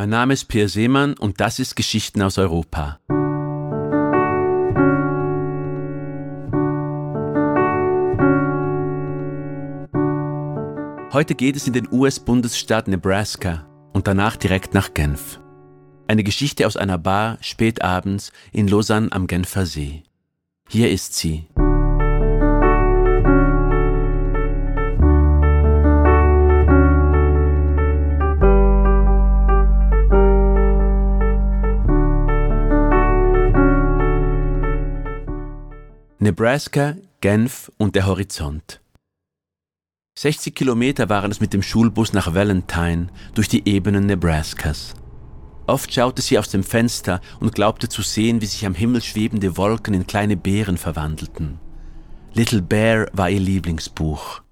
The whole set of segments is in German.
Mein Name ist Pierre Seemann und das ist Geschichten aus Europa. Heute geht es in den US-Bundesstaat Nebraska und danach direkt nach Genf. Eine Geschichte aus einer Bar spät abends in Lausanne am Genfer See. Hier ist sie. Nebraska, Genf und der Horizont. 60 Kilometer waren es mit dem Schulbus nach Valentine durch die Ebenen Nebraskas. Oft schaute sie aus dem Fenster und glaubte zu sehen, wie sich am Himmel schwebende Wolken in kleine Bären verwandelten. Little Bear war ihr Lieblingsbuch.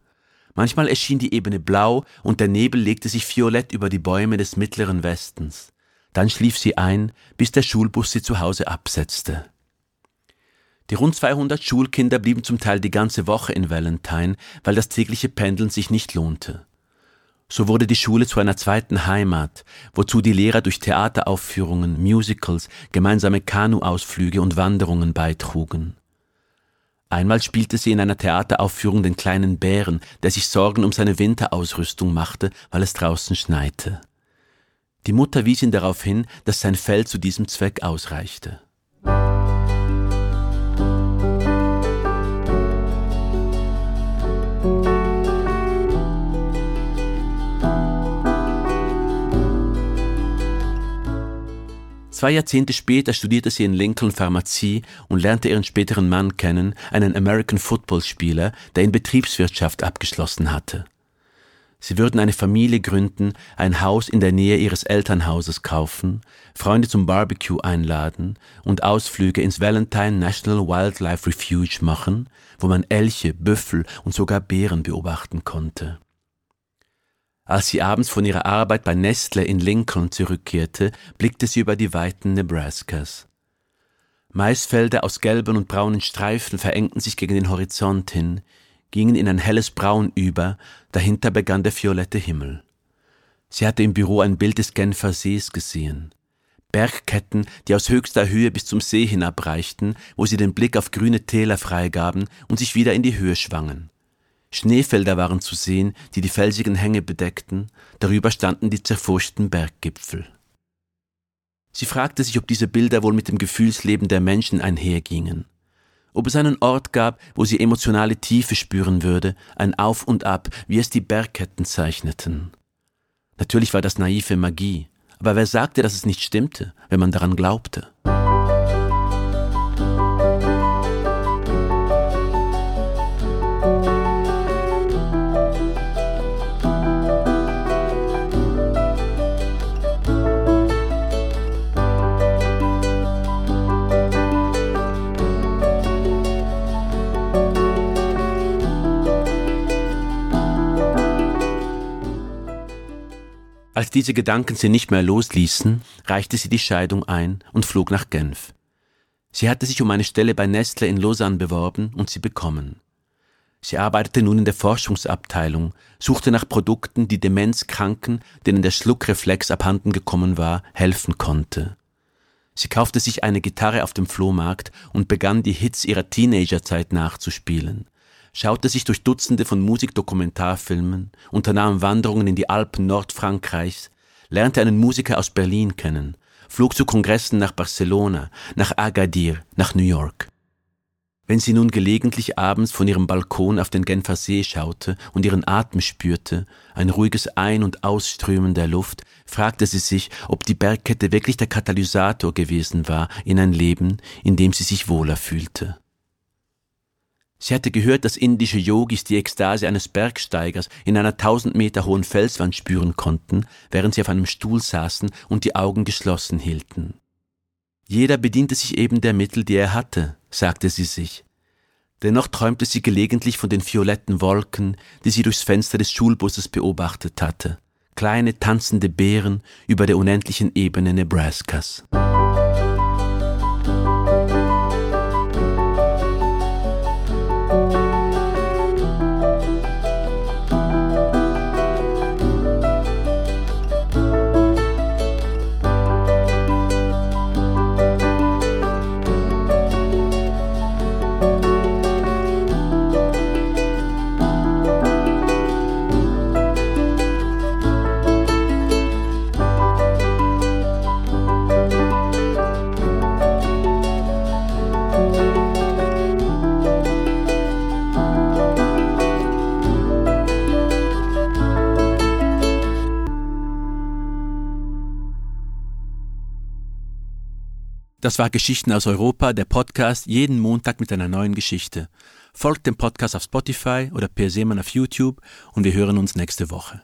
Manchmal erschien die Ebene blau und der Nebel legte sich violett über die Bäume des mittleren Westens. Dann schlief sie ein, bis der Schulbus sie zu Hause absetzte. Die rund 200 Schulkinder blieben zum Teil die ganze Woche in Valentine, weil das tägliche Pendeln sich nicht lohnte. So wurde die Schule zu einer zweiten Heimat, wozu die Lehrer durch Theateraufführungen, Musicals, gemeinsame Kanuausflüge und Wanderungen beitrugen. Einmal spielte sie in einer Theateraufführung den kleinen Bären, der sich Sorgen um seine Winterausrüstung machte, weil es draußen schneite. Die Mutter wies ihn darauf hin, dass sein Fell zu diesem Zweck ausreichte. Zwei Jahrzehnte später studierte sie in Lincoln Pharmazie und lernte ihren späteren Mann kennen, einen American Football Spieler, der in Betriebswirtschaft abgeschlossen hatte. Sie würden eine Familie gründen, ein Haus in der Nähe ihres Elternhauses kaufen, Freunde zum Barbecue einladen und Ausflüge ins Valentine National Wildlife Refuge machen, wo man Elche, Büffel und sogar Bären beobachten konnte. Als sie abends von ihrer Arbeit bei Nestle in Lincoln zurückkehrte, blickte sie über die Weiten Nebraskas. Maisfelder aus gelben und braunen Streifen verengten sich gegen den Horizont hin, gingen in ein helles Braun über, dahinter begann der violette Himmel. Sie hatte im Büro ein Bild des Genfer Sees gesehen. Bergketten, die aus höchster Höhe bis zum See hinabreichten, wo sie den Blick auf grüne Täler freigaben und sich wieder in die Höhe schwangen. Schneefelder waren zu sehen, die die felsigen Hänge bedeckten, darüber standen die zerfurchten Berggipfel. Sie fragte sich, ob diese Bilder wohl mit dem Gefühlsleben der Menschen einhergingen, ob es einen Ort gab, wo sie emotionale Tiefe spüren würde, ein Auf und Ab, wie es die Bergketten zeichneten. Natürlich war das naive Magie, aber wer sagte, dass es nicht stimmte, wenn man daran glaubte? Diese Gedanken sie nicht mehr losließen, reichte sie die Scheidung ein und flog nach Genf. Sie hatte sich um eine Stelle bei Nestle in Lausanne beworben und sie bekommen. Sie arbeitete nun in der Forschungsabteilung, suchte nach Produkten, die Demenzkranken, denen der Schluckreflex abhanden gekommen war, helfen konnte. Sie kaufte sich eine Gitarre auf dem Flohmarkt und begann die Hits ihrer Teenagerzeit nachzuspielen schaute sich durch Dutzende von Musikdokumentarfilmen, unternahm Wanderungen in die Alpen Nordfrankreichs, lernte einen Musiker aus Berlin kennen, flog zu Kongressen nach Barcelona, nach Agadir, nach New York. Wenn sie nun gelegentlich abends von ihrem Balkon auf den Genfer See schaute und ihren Atem spürte, ein ruhiges Ein- und Ausströmen der Luft, fragte sie sich, ob die Bergkette wirklich der Katalysator gewesen war in ein Leben, in dem sie sich wohler fühlte. Sie hatte gehört, dass indische Yogis die Ekstase eines Bergsteigers in einer tausend Meter hohen Felswand spüren konnten, während sie auf einem Stuhl saßen und die Augen geschlossen hielten. Jeder bediente sich eben der Mittel, die er hatte, sagte sie sich. Dennoch träumte sie gelegentlich von den violetten Wolken, die sie durchs Fenster des Schulbusses beobachtet hatte, kleine tanzende Bären über der unendlichen Ebene Nebraskas. Das war Geschichten aus Europa, der Podcast, jeden Montag mit einer neuen Geschichte. Folgt dem Podcast auf Spotify oder Per Seemann auf YouTube und wir hören uns nächste Woche.